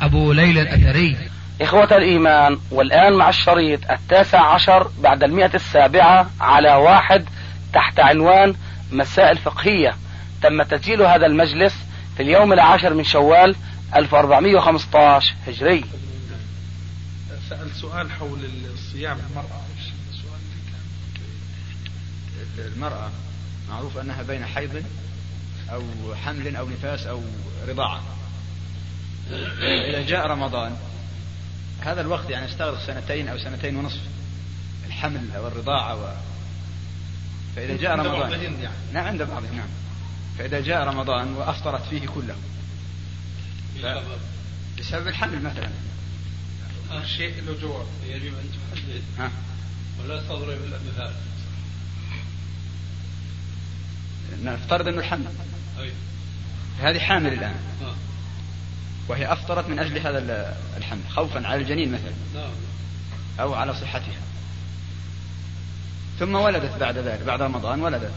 أبو ليلى الأثري. إخوة الإيمان والآن مع الشريط التاسع عشر بعد المئة السابعة على واحد تحت عنوان مسائل فقهية. تم تسجيل هذا المجلس في اليوم العاشر من شوال 1415 هجري. سأل سؤال حول الصيام المرأة. المرأة معروف أنها بين حيض أو حمل أو نفاس أو رضاعة. إذا جاء رمضان هذا الوقت يعني يستغرق سنتين أو سنتين ونصف الحمل أو الرضاعة و... فإذا جاء رمضان يعني. نعم عند بعضهم نعم. فإذا جاء رمضان وأفطرت فيه كله. ف... بسبب الحمل مثلا. شيء له جواب. يجب أن تحدد. ها؟ ولا تضرب الأمثال نفترض أنه الحمل. أي. هذه حامل الآن. آه. وهي أفطرت من أجل هذا الحمل خوفا على الجنين مثلا. نعم. أو على صحتها. ثم ولدت بعد ذلك بعد رمضان ولدت.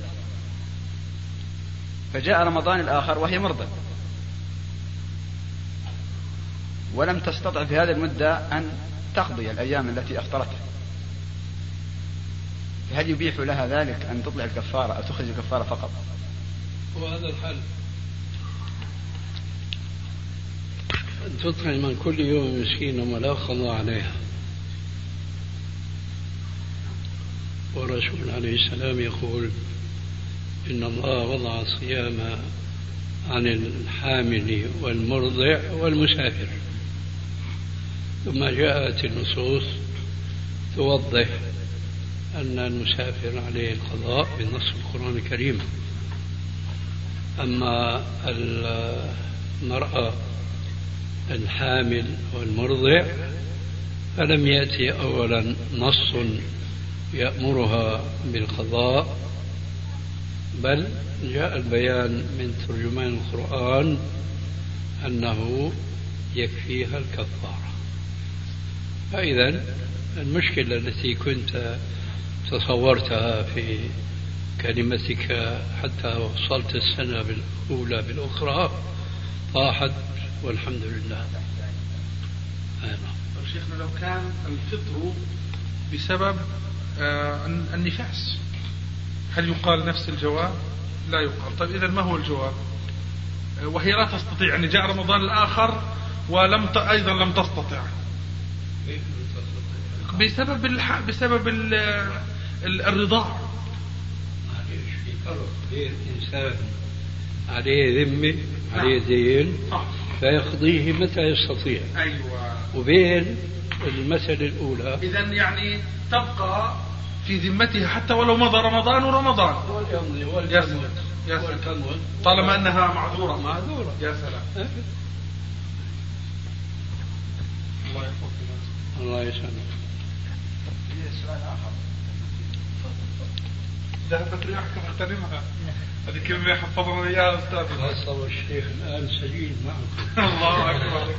فجاء رمضان الآخر وهي مرضى. ولم تستطع في هذه المدة أن تقضي الأيام التي أفطرتها. هل يبيح لها ذلك أن تطلع الكفارة أو تخرج الكفارة فقط؟ وهذا الحل أن تطعم من كل يوم مسكينا ولا قضاء عليها. والرسول عليه السلام يقول إن الله وضع الصيام عن الحامل والمرضع والمسافر. ثم جاءت النصوص توضح أن المسافر عليه القضاء بنص القرآن الكريم. أما المرأة الحامل والمرضع فلم يأتي أولا نص يأمرها بالقضاء بل جاء البيان من ترجمان القرآن أنه يكفيها الكفارة. فإذا المشكلة التي كنت تصورتها في كلمتك حتى وصلت السنة الأولى بالأخرى طاحت والحمد لله. آه شيخنا لو كان الفطر بسبب آه النفاس هل يقال نفس الجواب؟ لا يقال. طيب إذا ما هو الجواب؟ آه وهي لا تستطيع يعني جاء رمضان الآخر ولم ت... أيضا لم تستطع. بسبب الح... بسبب ال... الرضاعة معلش في فرق بين إنسان عليه ذمة عليه دين فيقضيه متى يستطيع. أيوة. وبين المسألة الأولى. إذا يعني تبقى في ذمتها حتى ولو مضى رمضان ورمضان. واليمضي يا سلام طالما أنها معذورة. معذورة. يا سلام. الله يحفظك. الله يسلمك. سؤال آخر. ذهبت رياحك مغتنمها هذه كلمة حفظنا إياها أستاذ. خاصة الشيخ الآن سجين معكم. الله أكبر.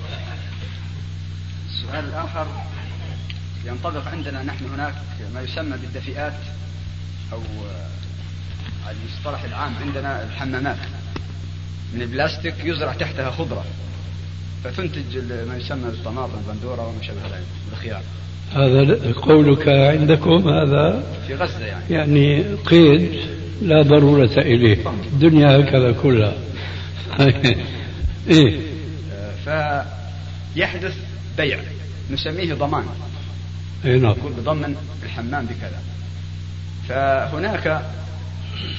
السؤال الآخر ينطبق عندنا نحن هناك ما يسمى بالدفئات أو على المصطلح العام عندنا الحمامات. من البلاستيك يزرع تحتها خضرة فتنتج ما يسمى الطماطم البندورة وما شابه ذلك الخيار هذا قولك عندكم هذا في غزة يعني. يعني قيد لا ضرورة إليه. الدنيا هكذا كلها. إيه. فيحدث بيع. نسميه ضمان. أي نعم. يقول بضمن الحمام بكذا. فهناك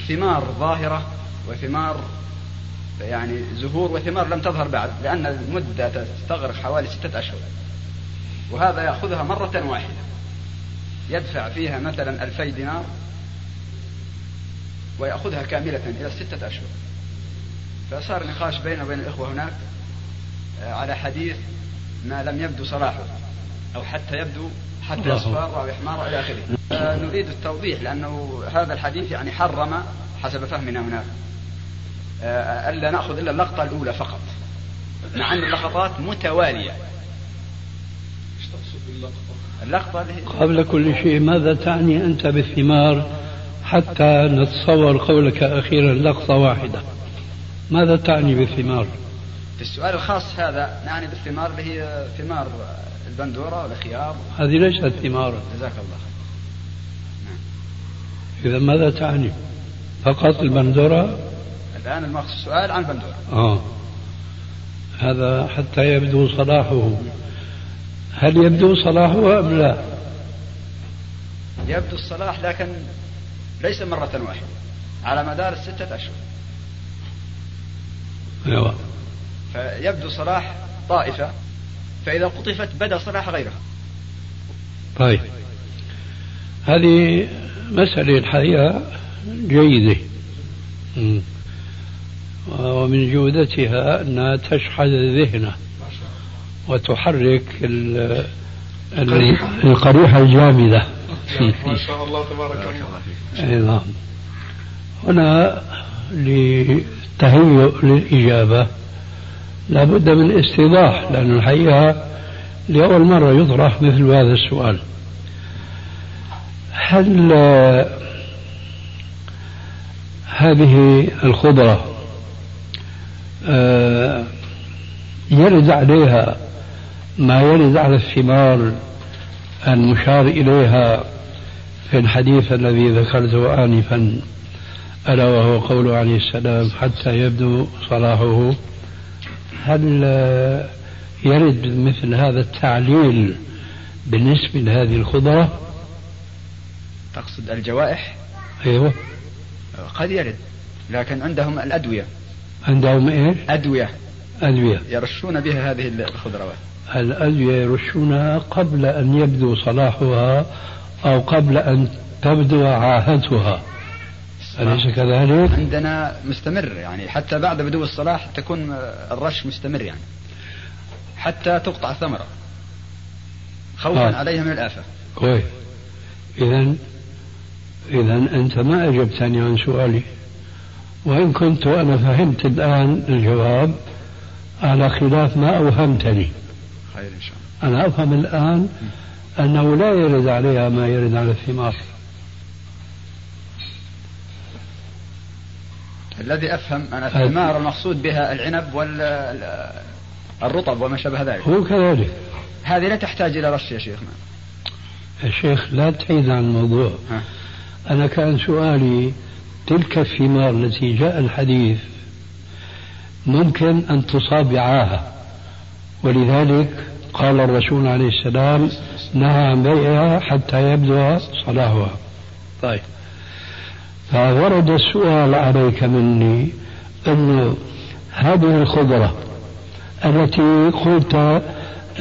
ثمار ظاهرة وثمار يعني زهور وثمار لم تظهر بعد لأن المدة تستغرق حوالي ستة أشهر. وهذا يأخذها مرة واحدة يدفع فيها مثلا ألفي دينار ويأخذها كاملة إلى ستة أشهر فصار نقاش بينه وبين الإخوة هناك على حديث ما لم يبدو صلاحه أو حتى يبدو حتى. يصفر أو يحمر إلى آخره آه، نريد التوضيح لأنه هذا الحديث يعني حرم حسب فهمنا هناك آه، ألا نأخذ إلا اللقطة الأولى فقط مع أن اللقطات متوالية؟ اللقطة قبل كل شيء ماذا تعني أنت بالثمار حتى نتصور قولك أخيرا لقطة واحدة؟ ماذا تعني بالثمار؟ في السؤال الخاص هذا نعني بالثمار اللي هي ثمار البندورة والخيار. هذه ليست ثمارا جزاك الله خير. إذا ماذا تعني؟ فقط البندورة؟ الآن المقصود السؤال عن البندورة. آه. هذا حتى يبدو صلاحه. هل يبدو صلاحه أم لا؟ يبدو الصلاح لكن ليس مرة واحدة على مدار الستة أشهر. أيوة. فيبدو صلاح طائفة فإذا قطفت بدا صلاح غيرها. طيب. هذه مسألة الحقيقة جيدة. ومن جودتها أنها تشحذ الذهن. وتحرك ال- ال- القريحة. الجامدة. ما شاء الله تبارك الله أي نعم. هنا لتهيؤ للإجابة. لابد من استيضاح لأن الحقيقة لأول مرة يطرح مثل هذا السؤال. هل هذه الخضرة آه، يرد عليها ما يرد على الثمار المشار إليها في الحديث الذي ذكرته آنفا ألا وهو قوله عليه السلام حتى يبدو صلاحه. هل يرد مثل هذا التعليل بالنسبة لهذه الخضرة؟ تقصد الجوائح؟ أيوة. قد يرد لكن عندهم الأدوية. عندهم إيش أدوية. أدوية. يرشون بها هذه الخضروات الأدوية يرشونها قبل أن يبدو صلاحها أو قبل أن تبدو عاهتها. أليس كذلك؟ عندنا مستمر يعني حتى بعد بدو الصلاح تكون الرش مستمر يعني حتى تقطع الثمرة خوفا آه. عليها من الآفة. كويس. إذا إذا أنت ما أجبتني عن سؤالي. وإن كنت أنا فهمت الآن الجواب على خلاف ما أوهمتني. خير إن شاء الله. أنا أفهم الآن أنه لا يرد عليها ما يرد على الثمار. الذي أفهم أن الثمار المقصود بها العنب والرطب وما شابه ذلك. هو كذلك. هذه لا تحتاج إلى رش يا شيخنا. يا شيخ لا تحيد عن الموضوع. ها. أنا كان سؤالي تلك الثمار التي جاء الحديث ممكن أن تصاب بعاهة ولذلك قال الرسول عليه السلام نهى عن بيعها حتى يبدو صلاحها. طيب. فورد السؤال عليك مني أنه هذه الخضرة التي قلت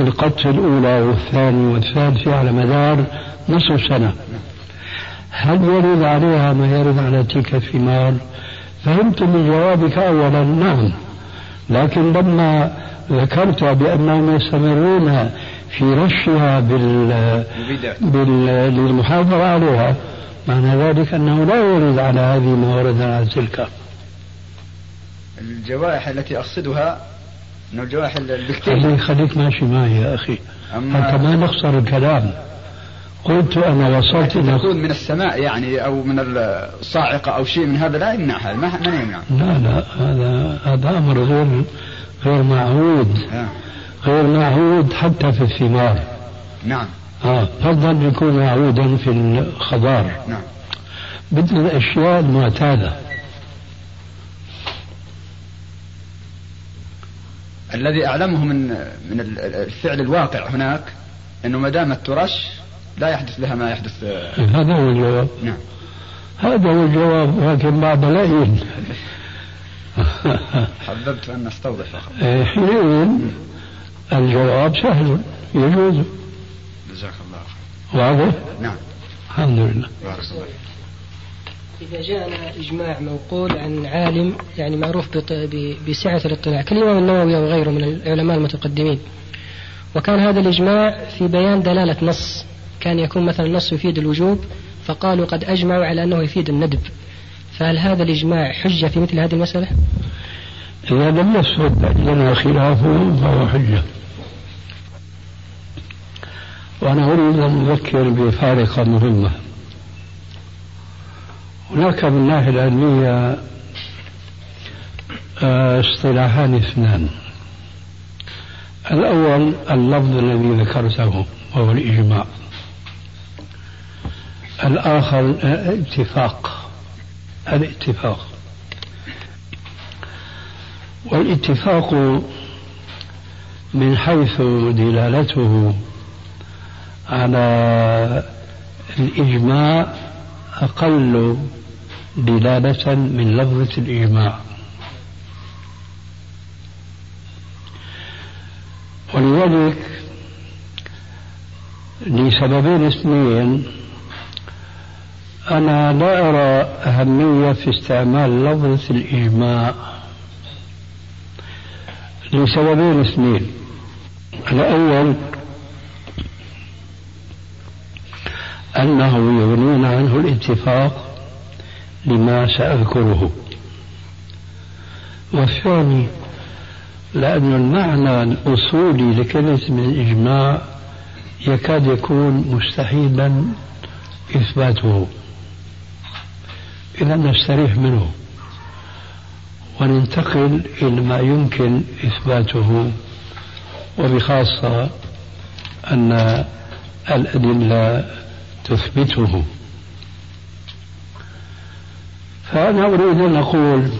القطف الأولى والثاني والثالثة على مدار نصف سنة هل يرد عليها ما يرد على تلك الثمار؟ فهمت من جوابك أولا نعم لكن لما ذكرت بأنهم يستمرون في رشها بال. بال... للمحافظة عليها. معنى ذلك أنه لا يرد على هذه ما ورد على تلك. الجوائح التي أقصدها أن الجوائح البكتيريا. خليك خليك ماشي معي يا أخي. حتى ما نخسر الكلام؟ قلت أنا وصلت إلى تكون من السماء يعني أو من الصاعقة أو شيء من هذا لا يمنعها ما ما يمنع. لا لا هذا هذا أمر غير غير معهود. غير معهود حتى في الثمار. نعم. آه فضلا يكون معهودا في الخضار. نعم. بدنا الأشياء المعتادة. الذي أعلمه من من ال- الفعل الواقع هناك أنه ما دامت ترش لا يحدث لها ما يحدث آه، هذا هو الجواب. نعم. هذا هو الجواب لكن بعد لئيم حببت أن أستوضح فقط. إيه، حينئذ الجواب سهل يجوز. جزاك الله خير. واضح؟ نعم. الحمد لله. بارك الله فيك. إذا جاءنا إجماع منقول عن عالم يعني معروف بسعة الاطلاع كالإمام النووي أو غيره من العلماء المتقدمين. وكان هذا الإجماع في بيان دلالة نص. كان يكون مثلا النص يفيد الوجوب فقالوا قد أجمعوا على أنه يفيد الندب. فهل هذا الإجماع حجة في مثل هذه المسألة؟ إذا لم يثبت لنا خلافه فهو حجة. وأنا أريد أن أذكر بفارقة مهمة. هناك من الناحية العلمية آه، اصطلاحان اثنان. الأول اللفظ الذي ذكرته وهو الإجماع. الآخر الاتفاق الاتفاق. والاتفاق من حيث دلالته على الإجماع أقل دلالة من لفظة الإجماع. ولذلك لسببين اثنين أنا لا أرى أهمية في استعمال لفظة الإجماع لسببين اثنين. الأول أنه يغنون عنه الاتفاق لما سأذكره. والثاني لأن المعنى الأصولي لكلمة الإجماع يكاد يكون مستحيلا إثباته. إذا نستريح منه وننتقل إلى ما يمكن إثباته وبخاصة أن الأدلة تثبته. فأنا أريد أن أقول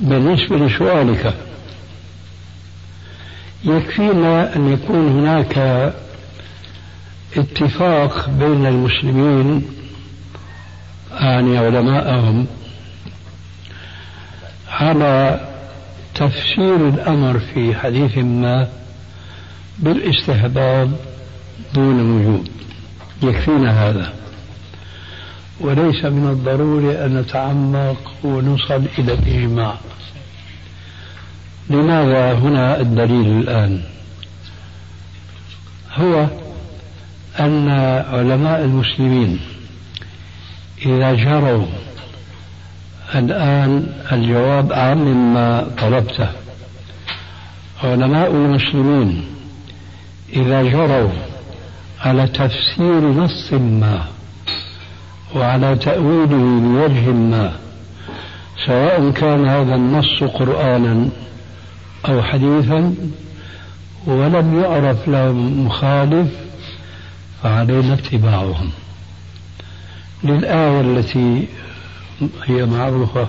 بالنسبة لسؤالك يكفينا أن يكون هناك اتفاق بين المسلمين يعني علماءهم على تفسير الأمر في حديث ما بالاستحباب دون وجود. يكفينا هذا. وليس من الضروري أن نتعمق ونصل إلى الإجماع. لماذا هنا الدليل الآن؟ هو أن علماء المسلمين إذا جروا الآن الجواب أعم مما طلبته. علماء المسلمين إذا جروا على تفسير نص ما وعلى تأويله بوجه ما سواء كان هذا النص قرآنا أو حديثا ولم يعرف له مخالف فعلينا اتباعهم للآية التي هي معروفة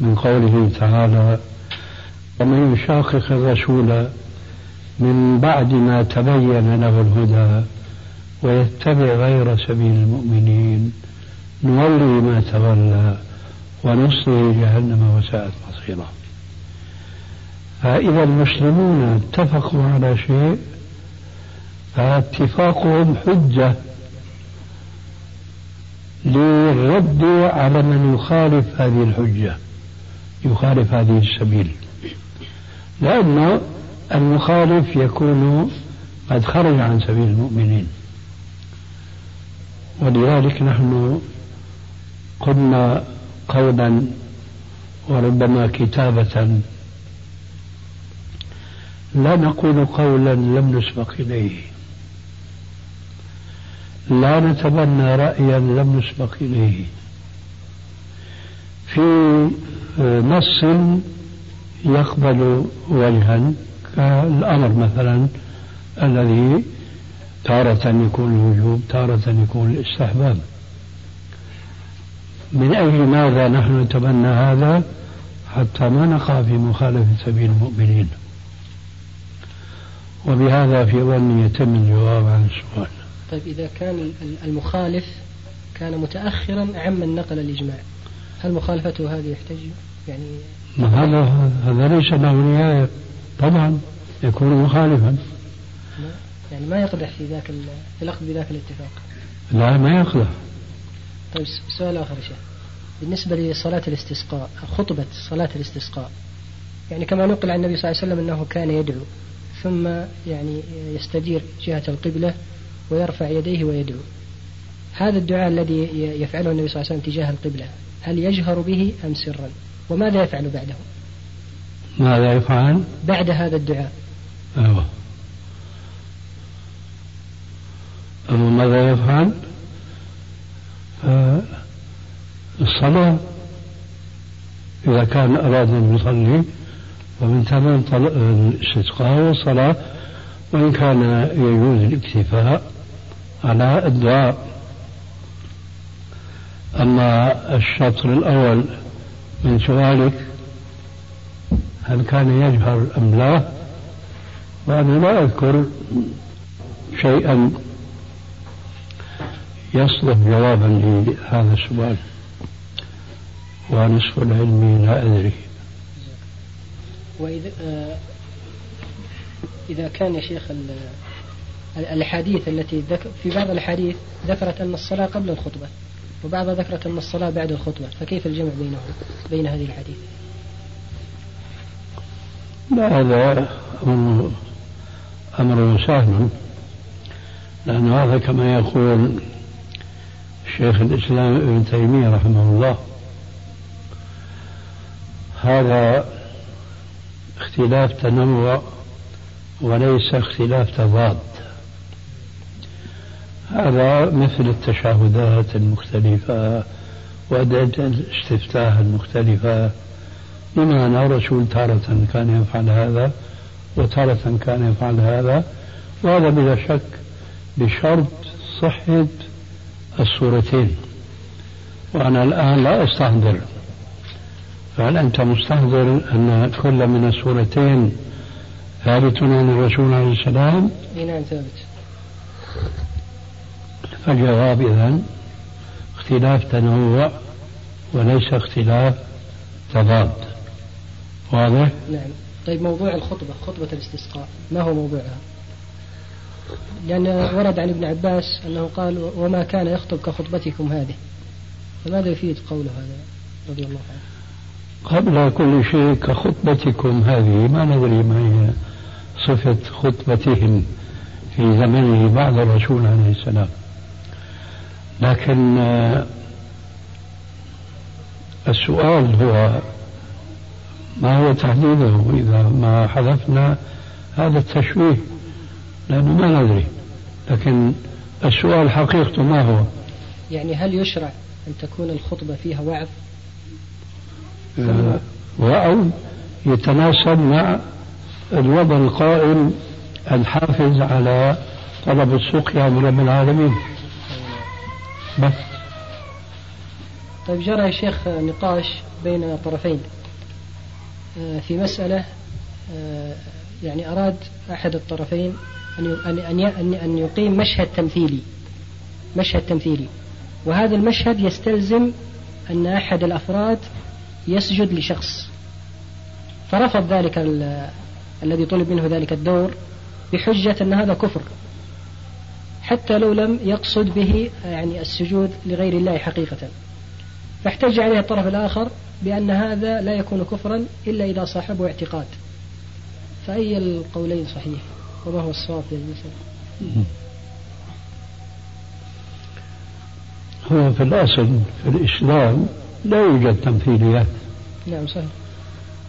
من قوله تعالى ومن يشاقق الرسول من بعد ما تبين له الهدى ويتبع غير سبيل المؤمنين نولي ما تولى ونصله جهنم وساءت مصيرا. فإذا المسلمون اتفقوا على شيء فاتفاقهم حجة للرد على من يخالف هذه الحجة يخالف هذه السبيل. لأن المخالف يكون قد خرج عن سبيل المؤمنين. ولذلك نحن قلنا قولا وربما كتابة. لا نقول قولا لم نسبق إليه. لا نتبنى رأيا لم نسبق إليه. في نص يقبل وجها كالأمر مثلا الذي تارة يكون الوجوب تارة يكون الاستحباب. من أجل ماذا نحن نتبنى هذا؟ حتى ما نقع في مخالفة سبيل المؤمنين. وبهذا في ظني يتم الجواب عن السؤال. طيب إذا كان المخالف كان متأخرا عمن نقل الإجماع هل مخالفته هذه يحتج؟ يعني هذا هذا ليس له نهاية طبعا يكون مخالفا. يعني ما يقدح في ذاك في الأخذ بذاك الاتفاق. لا ما يقدح. طيب سؤال آخر شيخ. بالنسبة لصلاة الاستسقاء خطبة صلاة الاستسقاء يعني كما نقل عن النبي صلى الله عليه وسلم أنه كان يدعو ثم يعني يستدير جهة القبلة ويرفع يديه ويدعو. هذا الدعاء الذي يفعله النبي صلى الله عليه وسلم تجاه القبلة. هل يجهر به أم سرا؟ وماذا يفعل بعده؟ ماذا يفعل؟ بعد هذا الدعاء. أيوه. أما ماذا يفعل؟ الصلاة. إذا كان أراد أن يصلي فمن تمام الاستسقاء والصلاة وإن كان يجوز الاكتفاء على الدعاء. أما الشطر الأول من سؤالك هل كان يجهر أم لا؟ وأنا لا أذكر شيئا يصلح جوابا لهذا السؤال. ونصف العلم لا أدري. وإذا آه إذا كان يا شيخ الأحاديث التي ذكر في بعض الأحاديث ذكرت أن الصلاة قبل الخطبة وبعضها ذكرت أن الصلاة بعد الخطبة فكيف الجمع بينهم بين هذه الأحاديث لا هذا أمر سهل لأن هذا كما يقول شيخ الإسلام ابن تيمية رحمه الله هذا اختلاف تنوع وليس اختلاف تضاد. هذا مثل التشهدات المختلفة وأدعية الاستفتاح المختلفة. بمعنى الرسول تارة كان يفعل هذا وتارة كان يفعل هذا وهذا بلا شك بشرط صحة الصورتين. وأنا الآن لا أستحضر. فهل أنت مستحضر أن كل من الصورتين ثابت عن الرسول عليه السلام؟ اي نعم ثابت. فالجواب إذا اختلاف تنوع وليس اختلاف تضاد. واضح؟ نعم. طيب موضوع الخطبة خطبة الاستسقاء ما هو موضوعها؟ لأن ورد عن ابن عباس أنه قال وما كان يخطب كخطبتكم هذه فماذا يفيد قوله هذا رضي الله عنه قبل كل شيء كخطبتكم هذه ما ندري ما هي صفة خطبتهم في زمنه بعد الرسول عليه السلام. لكن آه، السؤال هو ما هو تحديده إذا ما حذفنا هذا التشويه؟ لأنه ما ندري. لكن السؤال حقيقته ما هو؟ يعني هل يشرع أن تكون الخطبة فيها وعظ؟ أو يتناسب مع الوضع القائم الحافز على طلب السقيا من رب العالمين. بس. طيب جرى يا شيخ نقاش بين طرفين. آه، في مسألة آه، يعني أراد أحد الطرفين أن أن أن يقيم مشهد تمثيلي. مشهد تمثيلي. وهذا المشهد يستلزم أن أحد الأفراد يسجد لشخص. فرفض ذلك الذي طلب منه ذلك الدور بحجة أن هذا كفر حتى لو لم يقصد به يعني السجود لغير الله حقيقة. فاحتج عليه الطرف الآخر بأن هذا لا يكون كفرا إلا إذا صاحبه اعتقاد. فأي القولين صحيح؟ وما هو الصواب في المسألة هو في الأصل في الإسلام لا يوجد تمثيليات. نعم صحيح.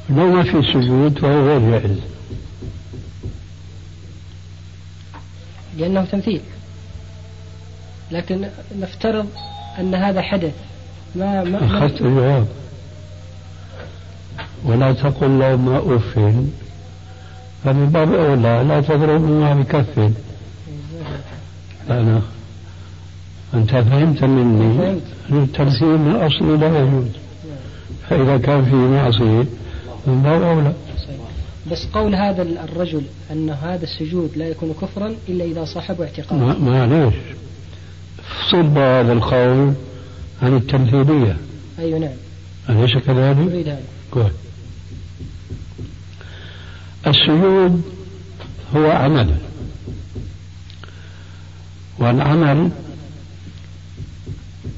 لو ما في سجود فهو غير جائز. لأنه تمثيل. لكن نفترض أن هذا حدث. ما ما أخذت الجواب. ولا تقل ما أف فمن باب أولى لا تضرب الله بكف أنا أنت فهمت مني. التمثيل من أصله لا يجوز فإذا كان فيه معصية من باب أولى بس قول هذا الرجل أن هذا السجود لا يكون كفرا إلا إذا صاحبه اعتقاد. معليش صب هذا القول عن التمثيلية أيوة نعم. أليس كذلك؟ أريد هذا. السجود هو عمل. والعمل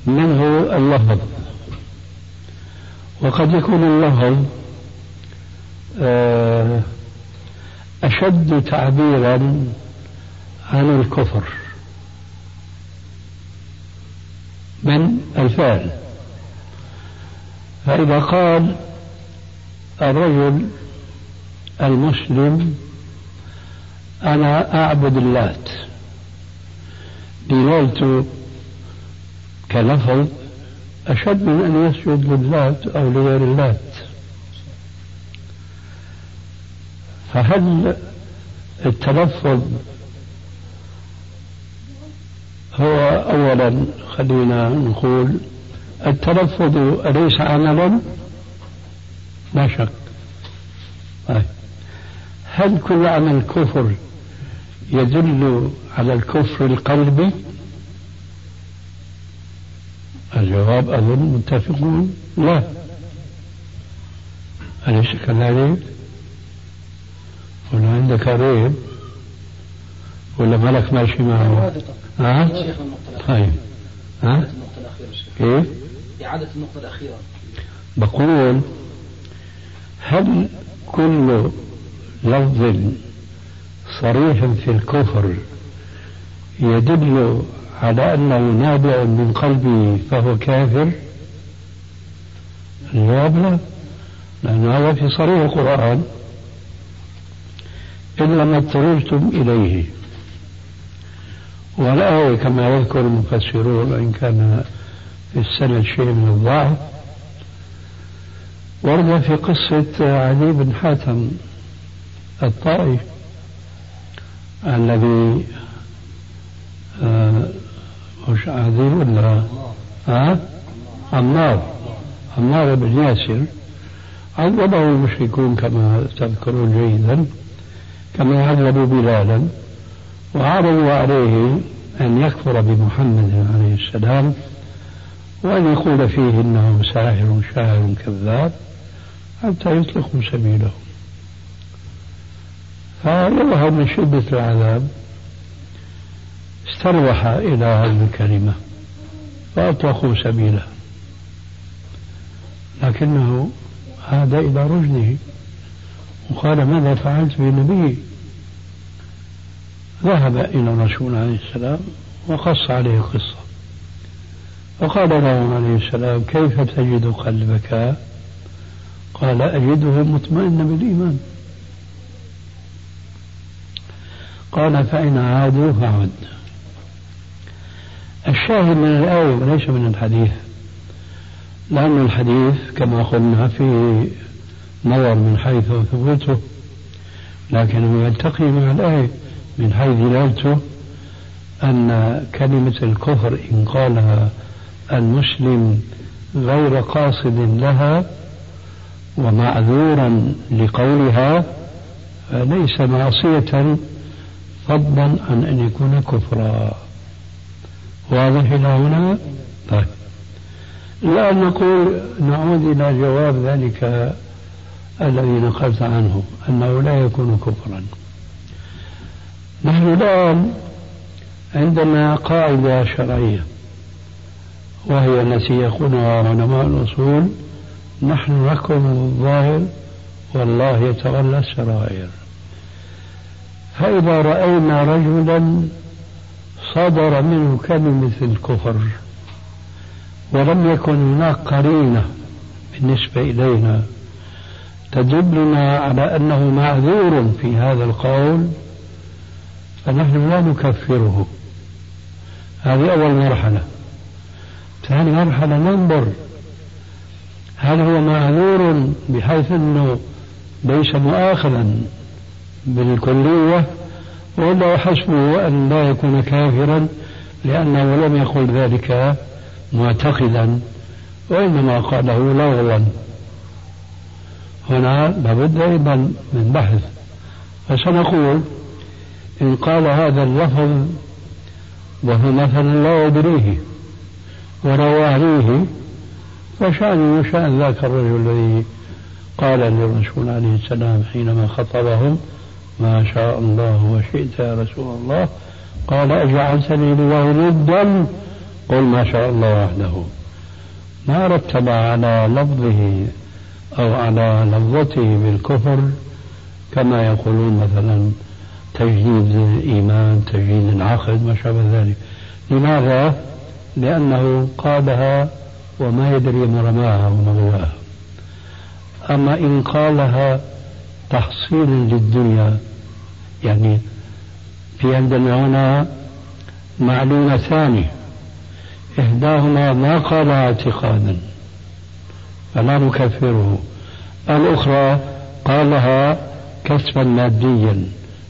منه اللفظ. وقد يكون اللفظ أشد تعبيرا عن الكفر. من؟ الفعل. فإذا قال الرجل المسلم أنا أعبد اللات. دلالته كلفظ أشد من أن يسجد للات أو لغير اللات. فهل التلفظ هو أولا خلينا نقول التلفظ أليس عملا؟ لا شك طيب هل كل عمل كفر يدل على الكفر القلبي؟ الجواب أظن متفقون لا أليس كذلك؟ ولا عندك ريب ولا ملك ماشي معه؟ ها؟ طيب ها؟ النقطة الأخيرة كيف؟ إعادة النقطة الأخيرة بقول هل كل لفظ صريح في الكفر يدل على أنه نابع من قلبه فهو كافر الجواب لا لأن هذا في صريح القرآن إلا ما اضطررتم إليه. والآية كما يذكر المفسرون وإن كان في السند شيء من الضعف ورد في قصة علي بن حاتم الطائي الذي آه مش عادل ولا؟ ها؟ عمار عمار بن ياسر. عذبه المشركون كما تذكرون جيدا. كما عذبوا بلالا وعرضوا عليه أن يكفر بمحمد عليه السلام وأن يقول فيه إنه ساحر شاعر كذاب حتى يطلقوا سبيله. فيظهر من شدة العذاب استروح إلى هذه الكلمة فأطلقوا سبيله. لكنه عاد إلى رشده وقال ماذا فعلت بنبي ذهب إلى الرسول عليه السلام وقص عليه قصة. فقال له عليه السلام كيف تجد قلبك؟ قال أجده مطمئنا بالإيمان. قال فإن عادوا فعد. الشاهد من الآية وليس من الحديث لأن الحديث كما قلنا فيه نظر من حيث ثبوته لكنه يلتقي مع الآية. من حيث دلالته أن كلمة الكفر إن قالها المسلم غير قاصد لها ومعذورا لقولها ليس معصية فضلا عن أن يكون كفرا. واضح إلى هنا؟ طيب. الآن نقول نعود إلى جواب ذلك الذي نقلت عنه أنه لا يكون كفرا. نحن الآن عندنا قاعدة شرعية وهي التي يقولها علماء الأصول نحن نحكم الظاهر والله يتولى السرائر. فإذا رأينا رجلا صدر منه كلمة الكفر ولم يكن هناك قرينة بالنسبة إلينا تدلنا على أنه معذور في هذا القول فنحن لا نكفره هذه أول مرحلة. ثاني مرحلة ننظر هل هو معذور بحيث أنه ليس مؤاخذا بالكلية ولا حسبه أن لا يكون كافرا لأنه لم يقل ذلك معتقدا وإنما قاله لغوا. هنا لابد أيضا من بحث. فسنقول إن قال هذا اللفظ وهو مثلا لا يدريه ورواهيه فشأنه شأن ذاك الرجل الذي قال للرسول عليه السلام حينما خطبهم ما شاء الله وشئت يا رسول الله. قال أجعلتني لله ندا قل ما شاء الله وحده. ما رتب على لفظه أو على لفظته بالكفر كما يقولون مثلا تجديد الإيمان تجديد العقد ما شابه ذلك. لماذا؟ لأنه قالها وما يدري ما رماها وما أما إن قالها تحصيلا للدنيا يعني في عندنا هنا معلومتان إحداهما ما قالها اعتقادا فلا نكفره. الأخرى قالها كسبا ماديا.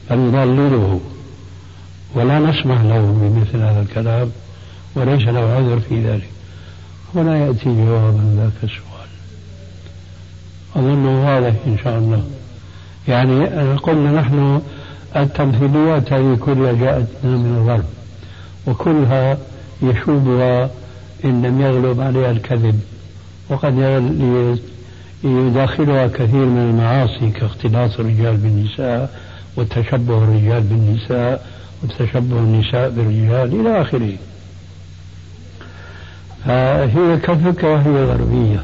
فنضلله ولا نسمح له بمثل هذا الكلام وليس له عذر في ذلك. هنا يأتي جواب ذاك السؤال. أظنه واضح إن شاء الله. يعني قلنا نحن التمثيليات هذه كلها جاءتنا من الغرب وكلها يشوبها إن لم يغلب عليها الكذب وقد يداخلها كثير من المعاصي كاختلاط الرجال بالنساء وتشبه الرجال بالنساء وتشبه النساء بالرجال إلى آخره. فهي كفكرة هي غربية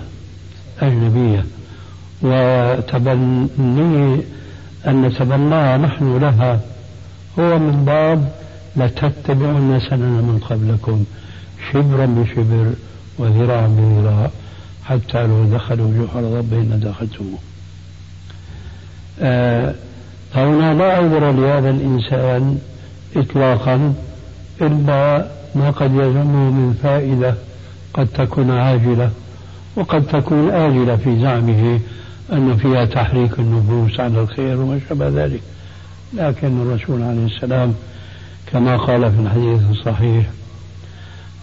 أجنبية. وتبني أن نتبناها نحن لها هو من باب لتتبعن سنن من قبلكم شبرا بشبر وذراعا بذراع حتى لو دخلوا جحر ربهم لدخلتموه آه فهنا لا عذر لهذا الإنسان إطلاقا إلا ما قد يلزمه من فائدة قد تكون عاجلة وقد تكون آجلة في زعمه أن فيها تحريك النفوس على الخير وما شابه ذلك. لكن الرسول عليه السلام كما قال في الحديث الصحيح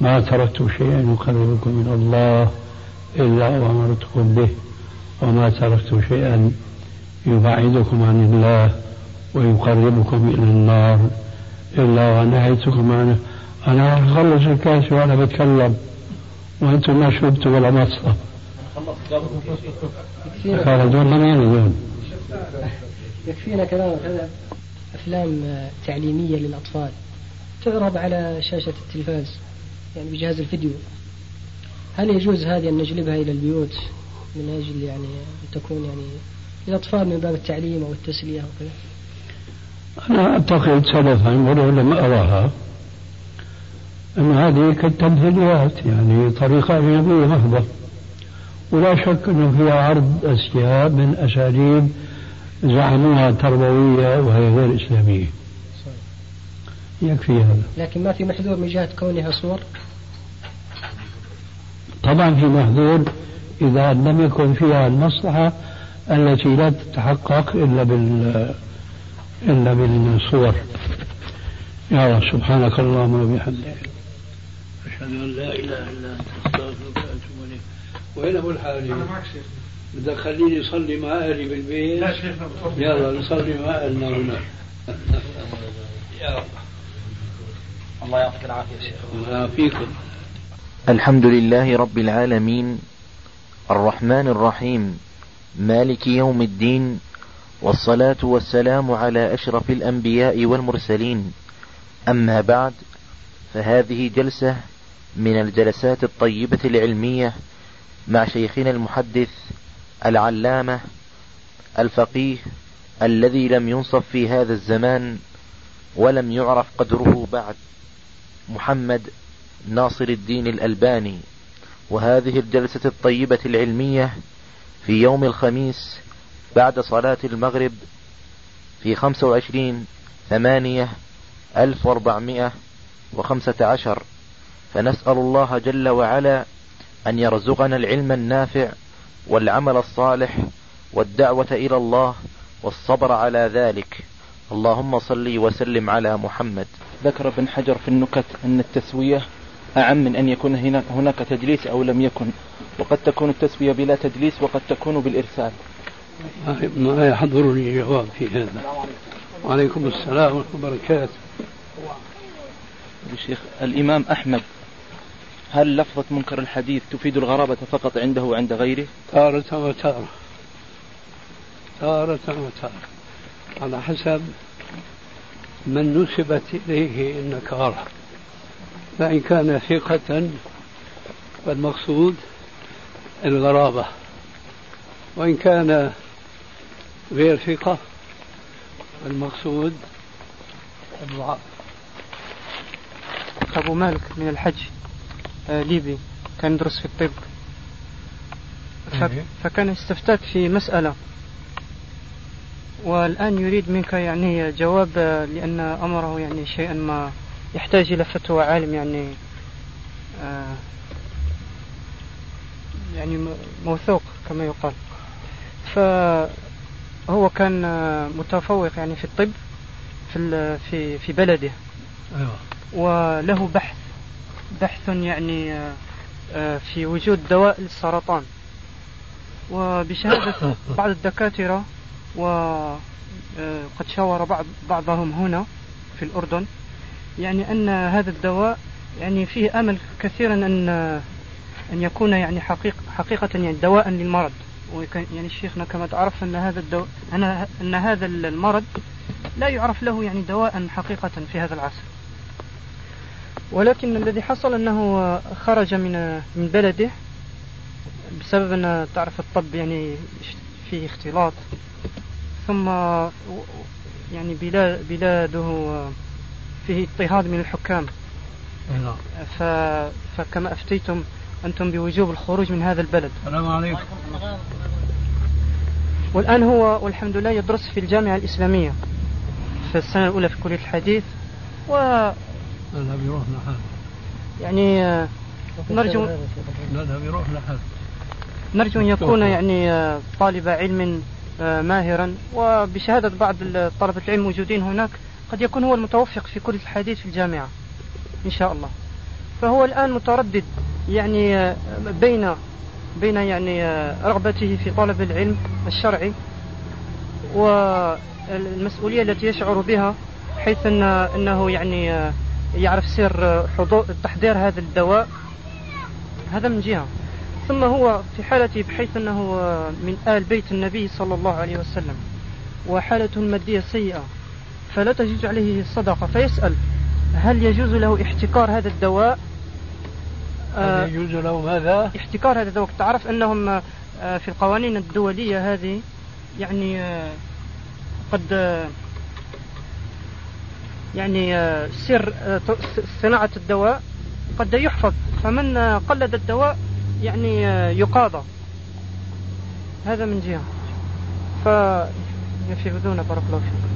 ما تركت شيئا يقربكم من الله إلا وأمرتكم به وما تركت شيئا يبعدكم عن الله ويقربكم إلى النار. إلا ونهيتكم عنه. أنا أخلص الكاس وأنا بتكلم. وأنتم ما شربتوا ولا مصة قال يكفينا كلام أفلام تعليمية للأطفال. تعرض على شاشة التلفاز يعني بجهاز الفيديو. هل يجوز هذه أن نجلبها إلى البيوت من أجل يعني أن تكون يعني للأطفال من باب التعليم أو التسلية وكذا أنا أعتقد سلفا ولو لم أراها. أن هذه كالتمثيليات يعني طريقة أجنبية محضة ولا شك أنه فيها عرض أشياء من أساليب زعموها تربوية وهي غير إسلامية. يكفي هذا. لكن ما في محذور من جهة كونها صور؟ طبعا في محذور إذا لم يكن فيها المصلحة التي لا تتحقق إلا بال إلا بالصور. يا الله سبحانك اللهم وبحمدك. أشهد أن لا إله إلا أنت أستغفرك وأتوب إليك. وين أبو الحارث؟ أنا معك شيخ. بدك خليني أصلي مع أهلي بالبيت؟ لا شيخ يلا نصلي مع أهلنا هنا. يا رب. الله يعطيك العافية شيخ. الله يعافيكم. الحمد لله رب العالمين. الرحمن الرحيم. مالك يوم الدين والصلاة والسلام على أشرف الأنبياء والمرسلين. أما بعد فهذه جلسة من الجلسات الطيبة العلمية مع شيخنا المحدث العلامة الفقيه الذي لم ينصف في هذا الزمان ولم يعرف قدره بعد محمد ناصر الدين الألباني. وهذه الجلسة الطيبة العلمية في يوم الخميس بعد صلاة المغرب في خمسة وعشرين ثمانية ألف وأربعمائة وخمسة عشر. فنسأل الله جل وعلا أن يرزقنا العلم النافع والعمل الصالح والدعوة إلى الله والصبر على ذلك. اللهم صل وسلم على محمد. ذكر ابن حجر في النكت أن التسوية أعم من أن يكون هناك تدليس أو لم يكن. وقد تكون التسوية بلا تدليس وقد تكون بالإرسال. ما يحضرني جواب في هذا. وعليكم السلام ورحمة الله وبركاته. الشيخ الإمام أحمد هل لفظة منكر الحديث تفيد الغرابة فقط عنده وعند غيره؟ تارة وتارة. تارة وتارة. على حسب من نسبت إليه النكارة فإن كان ثقة فالمقصود الغرابة. وإن كان غير ثقة المقصود الضعف. أبو مالك من الحج آه ليبي كان يدرس في الطب. فكان استفتاك في مسألة. والآن يريد منك يعني جواب آه، لأن أمره يعني شيئا ما. يحتاج إلى فتوى عالم يعني آه يعني موثوق كما يقال. فهو كان متفوق يعني في الطب في في في بلده. أيوة. وله بحث بحث يعني آه، آه، في وجود دواء للسرطان. وبشهادة بعض الدكاترة وقد شاور بعض بعضهم هنا في الأردن. يعني أن هذا الدواء يعني فيه أمل كثيرا أن أن يكون يعني حقيقة حقيقة يعني دواء للمرض. يعني شيخنا كما تعرف أن هذا الدواء أن أن هذا المرض لا يعرف له يعني دواء حقيقة في هذا العصر. ولكن الذي حصل أنه خرج من من بلده بسبب أن تعرف الطب يعني فيه اختلاط. ثم يعني بلاد بلاده فيه اضطهاد من الحكام. نعم. ف فكما أفتيتم أنتم بوجوب الخروج من هذا البلد. السلام عليكم. والآن هو والحمد لله يدرس في الجامعة الإسلامية في السنة الأولى في كلية الحديث و نذهب يروح لحال يعني آه، نرجو نذهب يروح لحال نرجو أن يكون يعني آه، طالب علم آه، ماهرا وبشهادة بعض طلبة العلم موجودين هناك. قد يكون هو المتوفق في كلية الحديث في الجامعة إن شاء الله. فهو الآن متردد يعني بين بين يعني رغبته في طلب العلم الشرعي والمسؤولية التي يشعر بها حيث أن أنه يعني يعرف سر حضور تحضير هذا الدواء. هذا من جهة. ثم هو في حالته بحيث أنه من آل بيت النبي صلى الله عليه وسلم وحالته المادية سيئة. فلا تجوز عليه الصدقة. فيسأل هل يجوز له احتكار هذا الدواء؟ هل يجوز له ماذا؟ احتكار هذا الدواء. تعرف أنهم آه، في القوانين الدولية هذه يعني آه، قد آه، يعني سر صناعة الدواء قد يحفظ. فمن قلد الدواء يعني يقاضى. هذا من جهة. فيفيدون بارك الله فيكم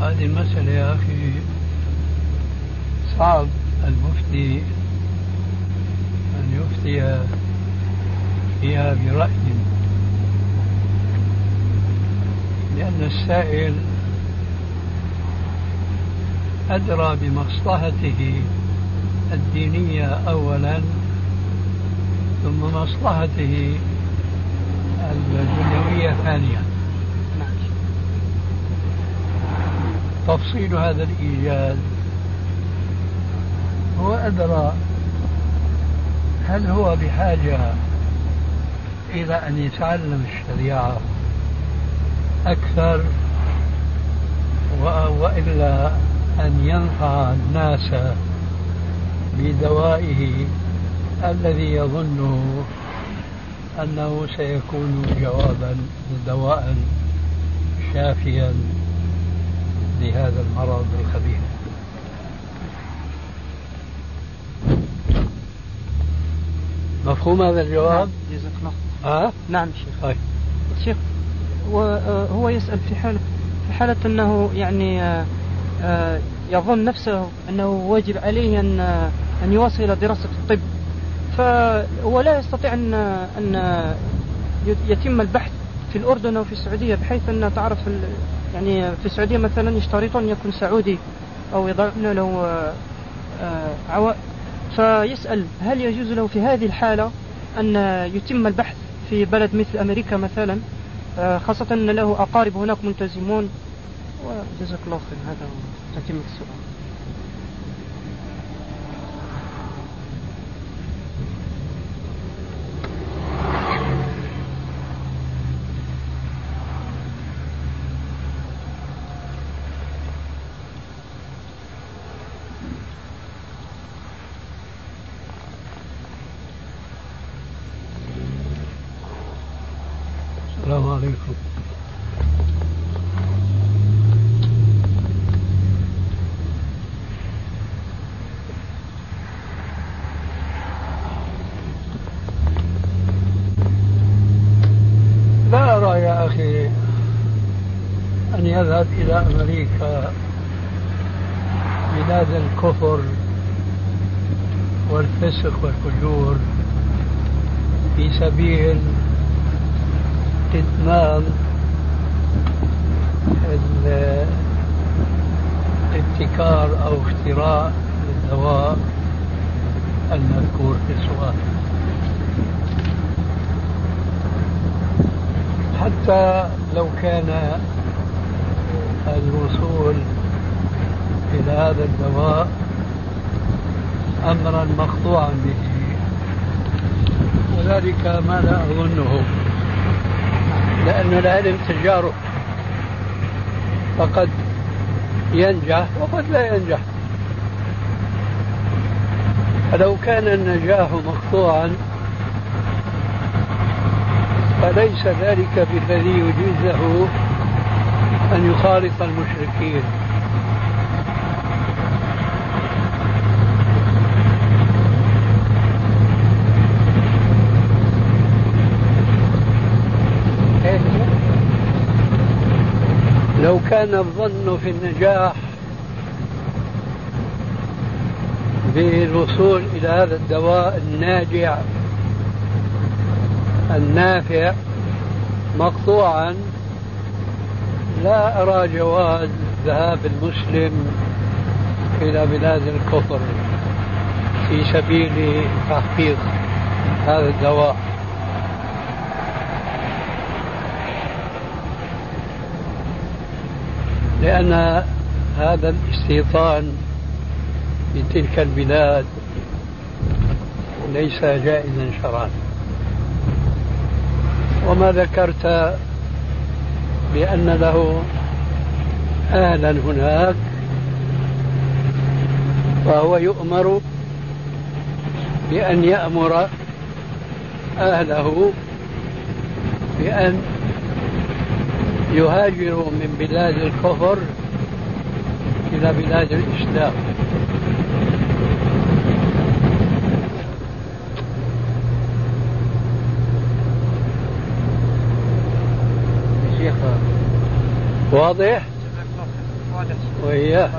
هذه المسألة يا أخي صعب المفتي أن يفتي فيها برأي. لأن السائل أدرى بمصلحته الدينية أولا ثم مصلحته الدنيوية ثانيا. تفصيل هذا الإيجاد هو أدرى هل هو بحاجة إلى أن يتعلم الشريعة أكثر وإلا أن ينفع الناس بدوائه الذي يظنه أنه سيكون جوابا دواء شافيا لهذا المرض الخبيث. مفهوم هذا الجواب؟ نعم جزاك الله ها؟ نعم شيخ طيب شيخ وهو يسأل في حالة في حالة أنه يعني آه، آه، يظن نفسه أنه واجب عليه أن أن يواصل دراسة الطب فهو لا يستطيع أن أن يتم البحث في الأردن أو في السعودية بحيث أن تعرف يعني في السعودية مثلا يشترطون أن يكون سعودي أو يضعون له آه، فيسأل هل يجوز له في هذه الحالة أن يتم البحث في بلد مثل أمريكا مثلا؟ آه، خاصة أن له أقارب هناك ملتزمون. وجزاك الله خير. هذا تتمة السؤال السلام عليكم لا أرى يا أخي أن يذهب إلى أمريكا بلاد الكفر والفسق والفجور في سبيل إتمام الابتكار أو اختراع الدواء المذكور في السؤال حتى لو كان الوصول إلى هذا الدواء أمرا مقطوعا به. وذلك ما لا أظنه؟ لأن العلم تجارب. فقد ينجح وقد لا ينجح. فلو كان النجاح مقطوعا فليس ذلك بالذي يجيز له أن يخالط المشركين لو كان الظن في النجاح بالوصول إلى هذا الدواء الناجع النافع مقطوعا. لا أرى جواز ذهاب المسلم إلى بلاد الكفر في سبيل تحقيق هذا الدواء. لأن هذا الاستيطان في تلك البلاد ليس جائزا شرعا. وما ذكرت بأن له أهلا هناك فهو يؤمر بأن يأمر أهله بأن يهاجروا من بلاد الكفر إلى بلاد الإسلام. شيخ. واضح؟ واضح وإياه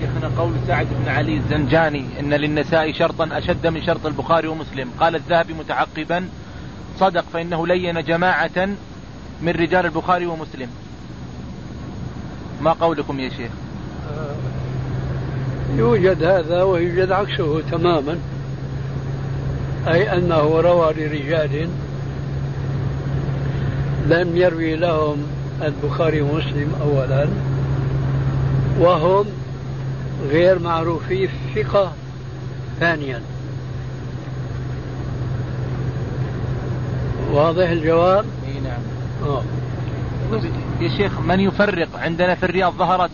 شيخنا قول سعد بن علي الزنجاني إن للنساء شرطا أشد من شرط البخاري ومسلم. قال الذهبي متعقبا صدق فإنه لين جماعة من رجال البخاري ومسلم. ما قولكم يا شيخ؟ يوجد هذا ويوجد عكسه تماما. أي أنه روى لرجال لم يروي لهم البخاري ومسلم أولا وهم غير معروفي ثقة ثانيا. واضح الجواب؟ اي نعم آه. طيب يا شيخ من يفرق عندنا في الرياض ظهرت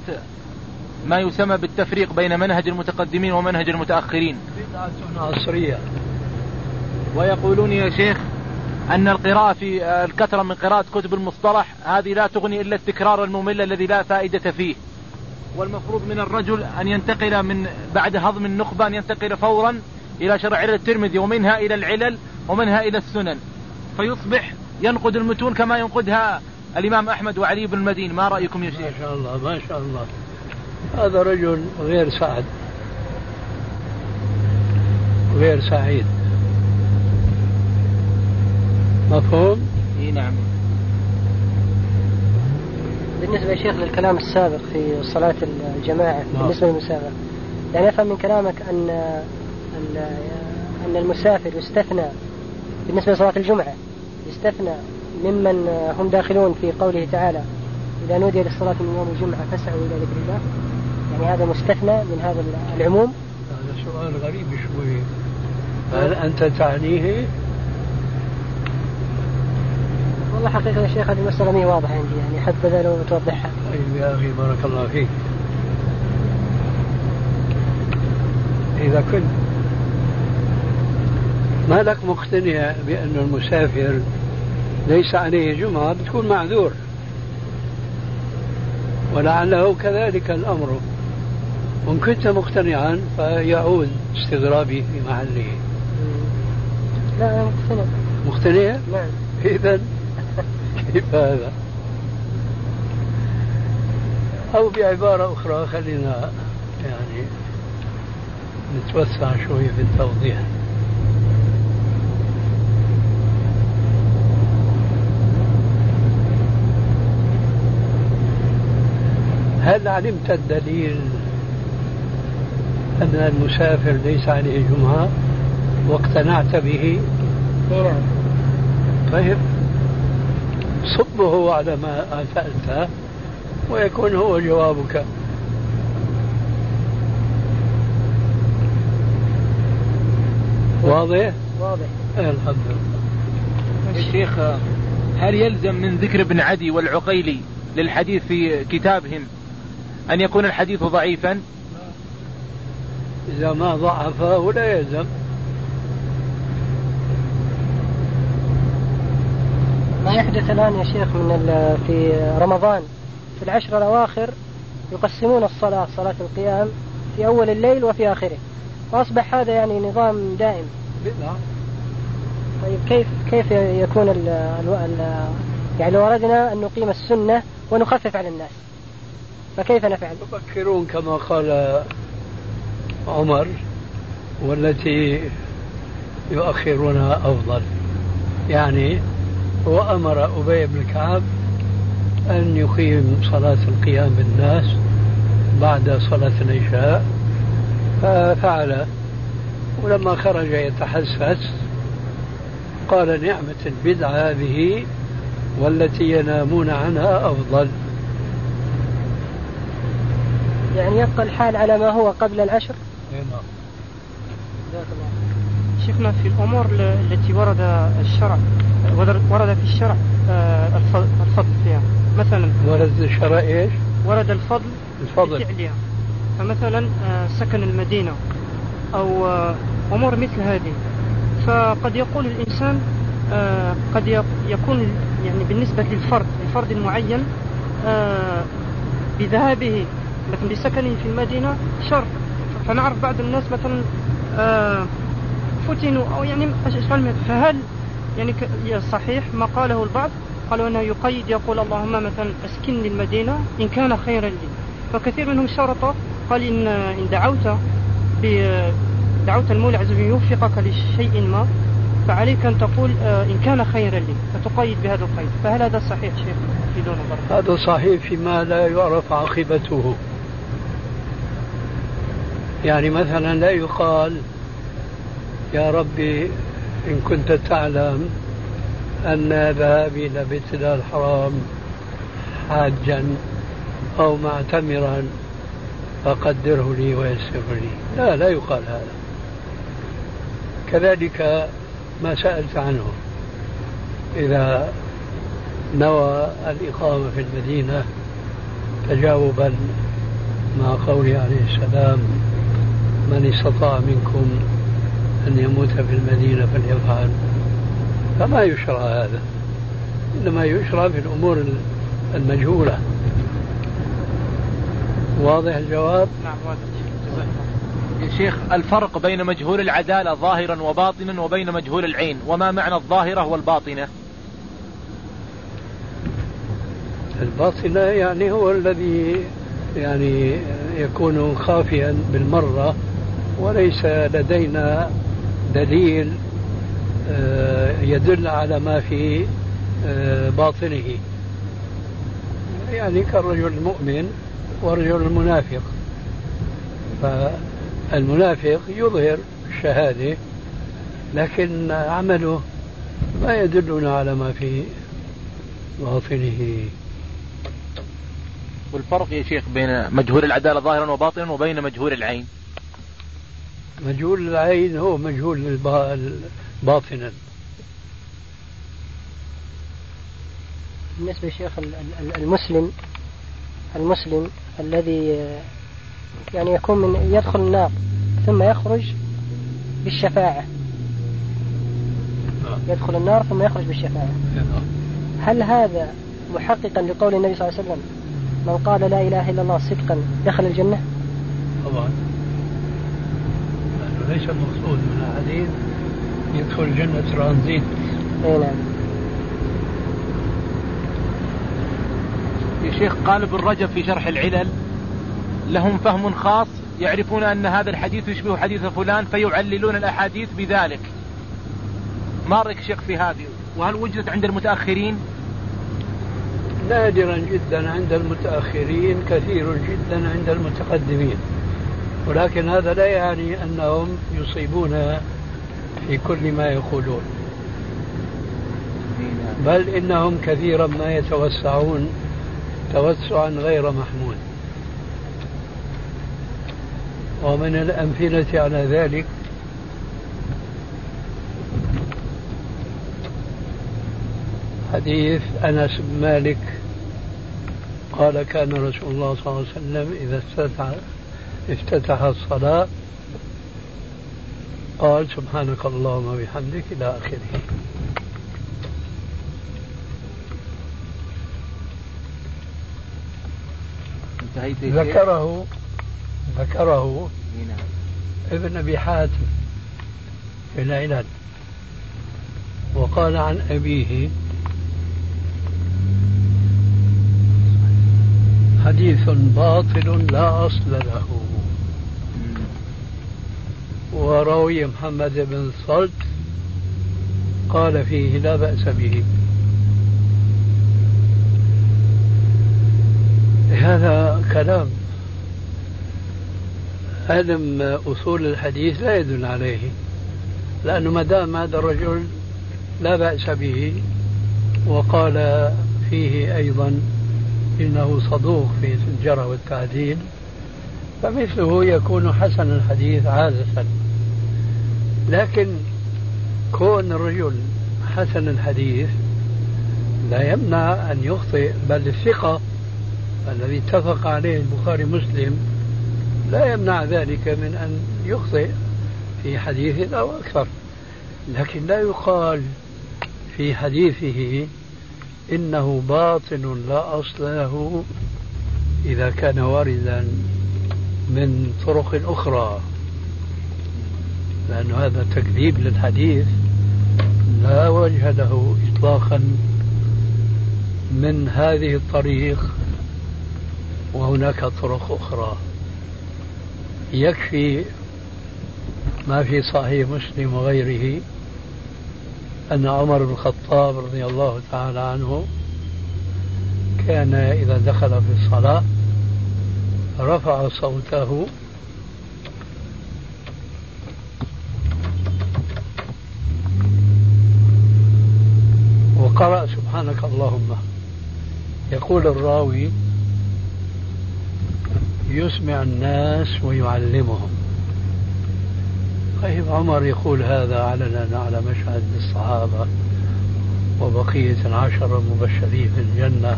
ما يسمى بالتفريق بين منهج المتقدمين ومنهج المتأخرين؟ بدعة عصرية. ويقولون يا شيخ أن القراءة في الكثرة من قراءة كتب المصطلح هذه لا تغني إلا التكرار الممل الذي لا فائدة فيه. والمفروض من الرجل أن ينتقل من بعد هضم النخبة أن ينتقل فورا إلى شرع الترمذي ومنها إلى العلل ومنها إلى السنن. فيصبح ينقد المتون كما ينقدها الإمام أحمد وعلي بن المدين. ما رأيكم يا ما شيخ شاء الله ما شاء الله. هذا رجل غير سعد. غير سعيد. مفهوم؟ إي نعم. بالنسبة يا شيخ للكلام السابق في صلاة الجماعة نعم. بالنسبة للمسافر يعني أفهم من كلامك أن أن أن المسافر يستثنى بالنسبة لصلاة الجمعة. يستثنى ممن هم داخلون في قوله تعالى إذا نودي للصلاة من يوم الجمعة فاسعوا إلى ذكر الله. يعني هذا مستثنى من هذا العموم. هذا سؤال غريب شوي. هل أنت تعنيه؟ والله حقيقة يا شيخ هذه المسألة ما واضحة عندي يعني حبذا لو توضحها. طيب يا أخي بارك الله فيك. إذا كنت ما لك مقتنع بأن المسافر ليس عليه جمعة بتكون معذور. ولعله كذلك الأمر. وإن كنت مقتنعا فيعود استغرابي في محله. لا أنا مقتنع. مقتنع؟ نعم. إذا كيف هذا؟ أو بعبارة أخرى خلينا يعني نتوسع شوي في التوضيح. هل علمت الدليل أن المسافر ليس عليه جمعة واقتنعت به؟ نعم. طيب. صبه على ما سألته ويكون هو جوابك. واضح؟ واضح. إيه، الحمد لله. الشيخ هل يلزم من ذكر ابن عدي والعقيلي للحديث في كتابهم؟ أن يكون الحديث ضعيفا؟ إذا ما ضعفه لا يلزم. ما يحدث الآن يا شيخ من في رمضان؟ في العشر الأواخر يقسمون الصلاة صلاة القيام في أول الليل وفي آخره. وأصبح هذا يعني نظام دائم. نعم طيب كيف كيف يكون ال ال ال يعني لو أردنا أن نقيم السنة ونخفف على الناس؟ فكيف نفعل؟ يفكرون كما قال عمر والتي يؤخرونها أفضل. يعني هو أمر أبي بن كعب أن يقيم صلاة القيام بالناس بعد صلاة العشاء ففعل. ولما خرج يتحسس قال نعمة البدعة هذه والتي ينامون عنها أفضل. يعني يبقى الحال على ما هو قبل العشر. نعم. جزاك الله شيخنا في الأمور التي ورد الشرع ورد في الشرع آه، الف- الفضل فيها. مثلا ورد الشرع إيش؟ ورد الفضل الفضل. بفعلها فمثلا آه، سكن المدينة أو آه، أمور مثل هذه. فقد يقول الإنسان قد يكون يعني بالنسبة للفرد الفرد المعين بذهابه مثلا بسكنه في المدينة شر. فنعرف بعض الناس مثلا آه، فتنوا أو يعني أشغال فهل يعني صحيح ما قاله البعض؟ قالوا أنه يقيد يقول اللهم مثلا أسكنني المدينة إن كان خيرا لي. فكثير منهم شرط قال إن إن دعوت دعوت المولى عز وجل يوفقك لشيء ما فعليك أن تقول آه، إن كان خيرا لي. فتقيد بهذا القيد. فهل هذا صحيح شيخ؟ في دون هذا صحيح فيما لا يعرف عاقبته. يعني مثلا لا يقال يا ربي إن كنت تعلم أن ذهابي إلى بيت الله الحرام حاجا أو معتمرا فقدره لي ويسره لي. لا لا يقال هذا. كذلك ما سألت عنه إذا نوى الإقامة في المدينة تجاوبا مع قوله عليه السلام من استطاع منكم أن يموت في المدينة فليفعل. فما يشرع هذا. إنما يشرع في الأمور المجهولة. واضح الجواب؟ نعم واضح. جزاك الله يا شيخ الفرق بين مجهول العدالة ظاهرا وباطنا وبين مجهول العين. وما معنى الظاهرة والباطنة؟ الباطنة يعني هو الذي يعني يكون خافيا بالمرة وليس لدينا دليل آه، يدل على ما في آه، باطنه. يعني كالرجل المؤمن والرجل المنافق. فالمنافق يظهر الشهادة لكن عمله ما يدلنا على ما في باطنه. والفرق يا شيخ بين مجهول العدالة ظاهرا وباطنا وبين مجهول العين. مجهول العين هو مجهول باطنا بالنسبة ال- المسلم المسلم الذي آه، يعني يكون من يدخل النار ثم يخرج بالشفاعة. يدخل النار ثم يخرج بالشفاعة. هل هذا محققا لقول النبي صلى الله عليه وسلم؟ من قال لا إله إلا الله صدقا دخل الجنة؟ طبعا. ليس المقصود من الحديث يدخل الجنة ترانزيت. أي نعم. يا شيخ قال ابن رجب في شرح العلل لهم فهم خاص يعرفون أن هذا الحديث يشبه حديث فلان فيعللون الأحاديث بذلك. ما رأيك شيخ في هذه. وهل وجدت عند المتأخرين؟ نادرا جدا عند المتأخرين كثير جدا عند المتقدمين. ولكن هذا لا يعني أنهم يصيبون في كل ما يقولون. بل إنهم كثيرا ما يتوسعون توسعا غير محمود. ومن الأمثلة على ذلك حديث أنس بن مالك قال كان رسول الله صلى الله عليه وسلم إذا افتتح افتتح الصلاة. قال سبحانك اللهم وبحمدك إلى آخره. ذكره ذكره نعم. ابن أبي حاتم في العلل وقال عن أبيه حديث باطل لا أصل له. وروي محمد بن صلت قال فيه لا بأس به. هذا كلام علم أصول الحديث لا يدل عليه لأنه ما دام هذا الرجل لا بأس به وقال فيه أيضا إنه صدوق في الجرى والتعديل فمثله يكون حسن الحديث عادة. لكن كون الرجل حسن الحديث لا يمنع أن يخطئ بل الثقة الذي اتفق عليه البخاري مسلم لا يمنع ذلك من أن يخطئ في حديث أو أكثر. لكن لا يقال في حديثه إنه باطل لا أصل له إذا كان واردا من طرق أخرى. لأن هذا تكذيب للحديث لا وجه له إطلاقا من هذه الطريق وهناك طرق أخرى. يكفي ما في صحيح مسلم وغيره أن عمر بن الخطاب رضي الله تعالى عنه كان إذا دخل في الصلاة رفع صوته وقرأ سبحانك اللهم. يقول الراوي يسمع الناس ويعلمهم. طيب عمر يقول هذا علنا على مشهد الصحابة وبقية العشرة المبشرين في الجنة.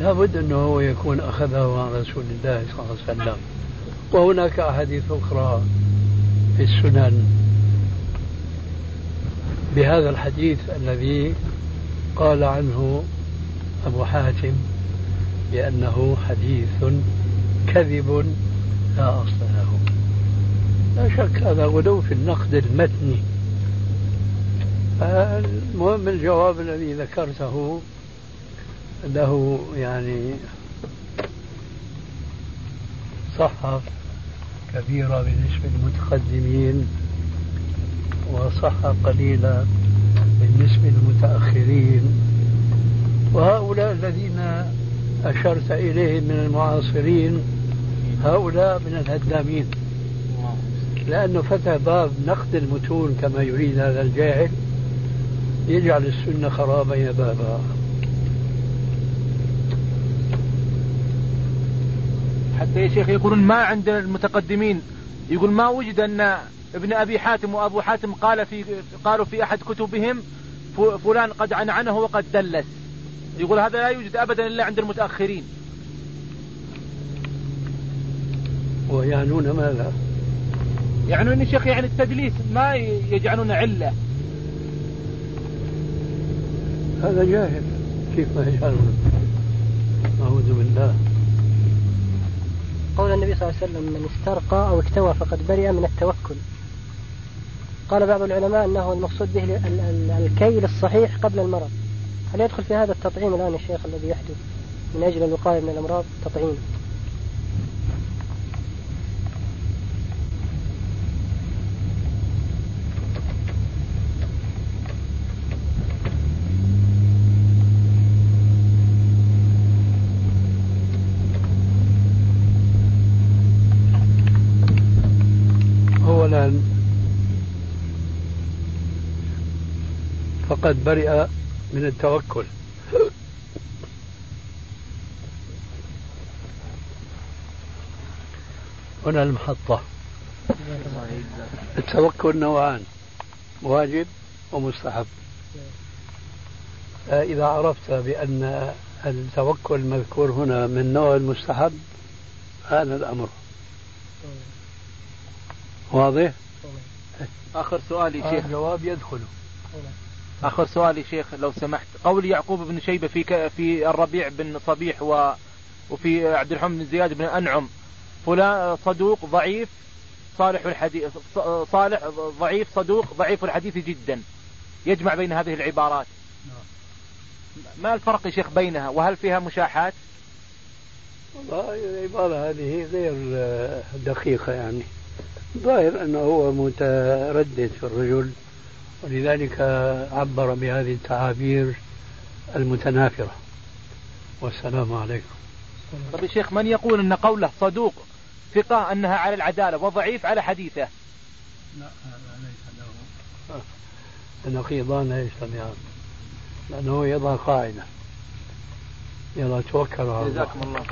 لابد أنه هو يكون أخذه عن رسول الله صلى الله عليه وسلم. وهناك أحاديث أخرى في السنن. بهذا الحديث الذي قال عنه أبو حاتم بأنه حديث كذب لا أصل له. لا شك هذا غلو في النقد المتني. المهم الجواب الذي ذكرته له يعني صحة كبيرة بالنسبة للمتقدمين. وصحة قليلة بالنسبة للمتأخرين وهؤلاء الذين أشرت إليهم من المعاصرين هؤلاء من الهدامين. لأنه فتح باب نقد المتون كما يريد هذا الجاهل يجعل السنة خرابا يا بابا. حتى يا شيخ يقولون ما عند المتقدمين. يقول ما وجد أن ابن أبي حاتم وأبو حاتم قال في قالوا في أحد كتبهم فلان قد عنعنه وقد دلس. يقول هذا لا يوجد أبدا إلا عند المتأخرين. ويعنون ماذا؟ يعنون الشيخ يعني التدليس ما يجعلون علة. هذا جاهل. كيف ما يجهل أعوذ بالله. قول النبي صلى الله عليه وسلم من استرقى أو اكتوى فقد برئ من التوكل. قال بعض العلماء أنه المقصود به الكيل الصحيح قبل المرض. هل يدخل في هذا التطعيم الآن الشيخ الذي يحدث من أجل الوقاية من الأمراض؟ تطعيم. فقد برئ من التوكل. هنا المحطة. التوكل نوعان واجب ومستحب. آه، إذا عرفت بأن التوكل المذكور هنا من نوع المستحب هذا الأمر. واضح؟ آخر سؤالي شيخ. الجواب يدخل. آخر سؤالي شيخ لو سمحت. قول يعقوب بن شيبة في في الربيع بن صبيح و وفي عبد الرحمن بن زياد بن أنعم. فلان صدوق ضعيف صالح الحديث صالح ضعيف صدوق ضعيف الحديث جدا. يجمع بين هذه العبارات. ما الفرق يا شيخ بينها؟ وهل فيها مشاحات؟ والله العبارة هذه غير دقيقة يعني. ظاهر أنه هو متردد في الرجل. ولذلك عبر بهذه التعابير المتنافرة. والسلام عليكم. طيب يا شيخ من يقول أن قوله صدوق ثقة أنها على العدالة وضعيف على حديثه؟ لا هذا ليس له. النقيضان لا يجتمعان لأنه يضع قاعدة. يلا توكلوا على الله. جزاكم الله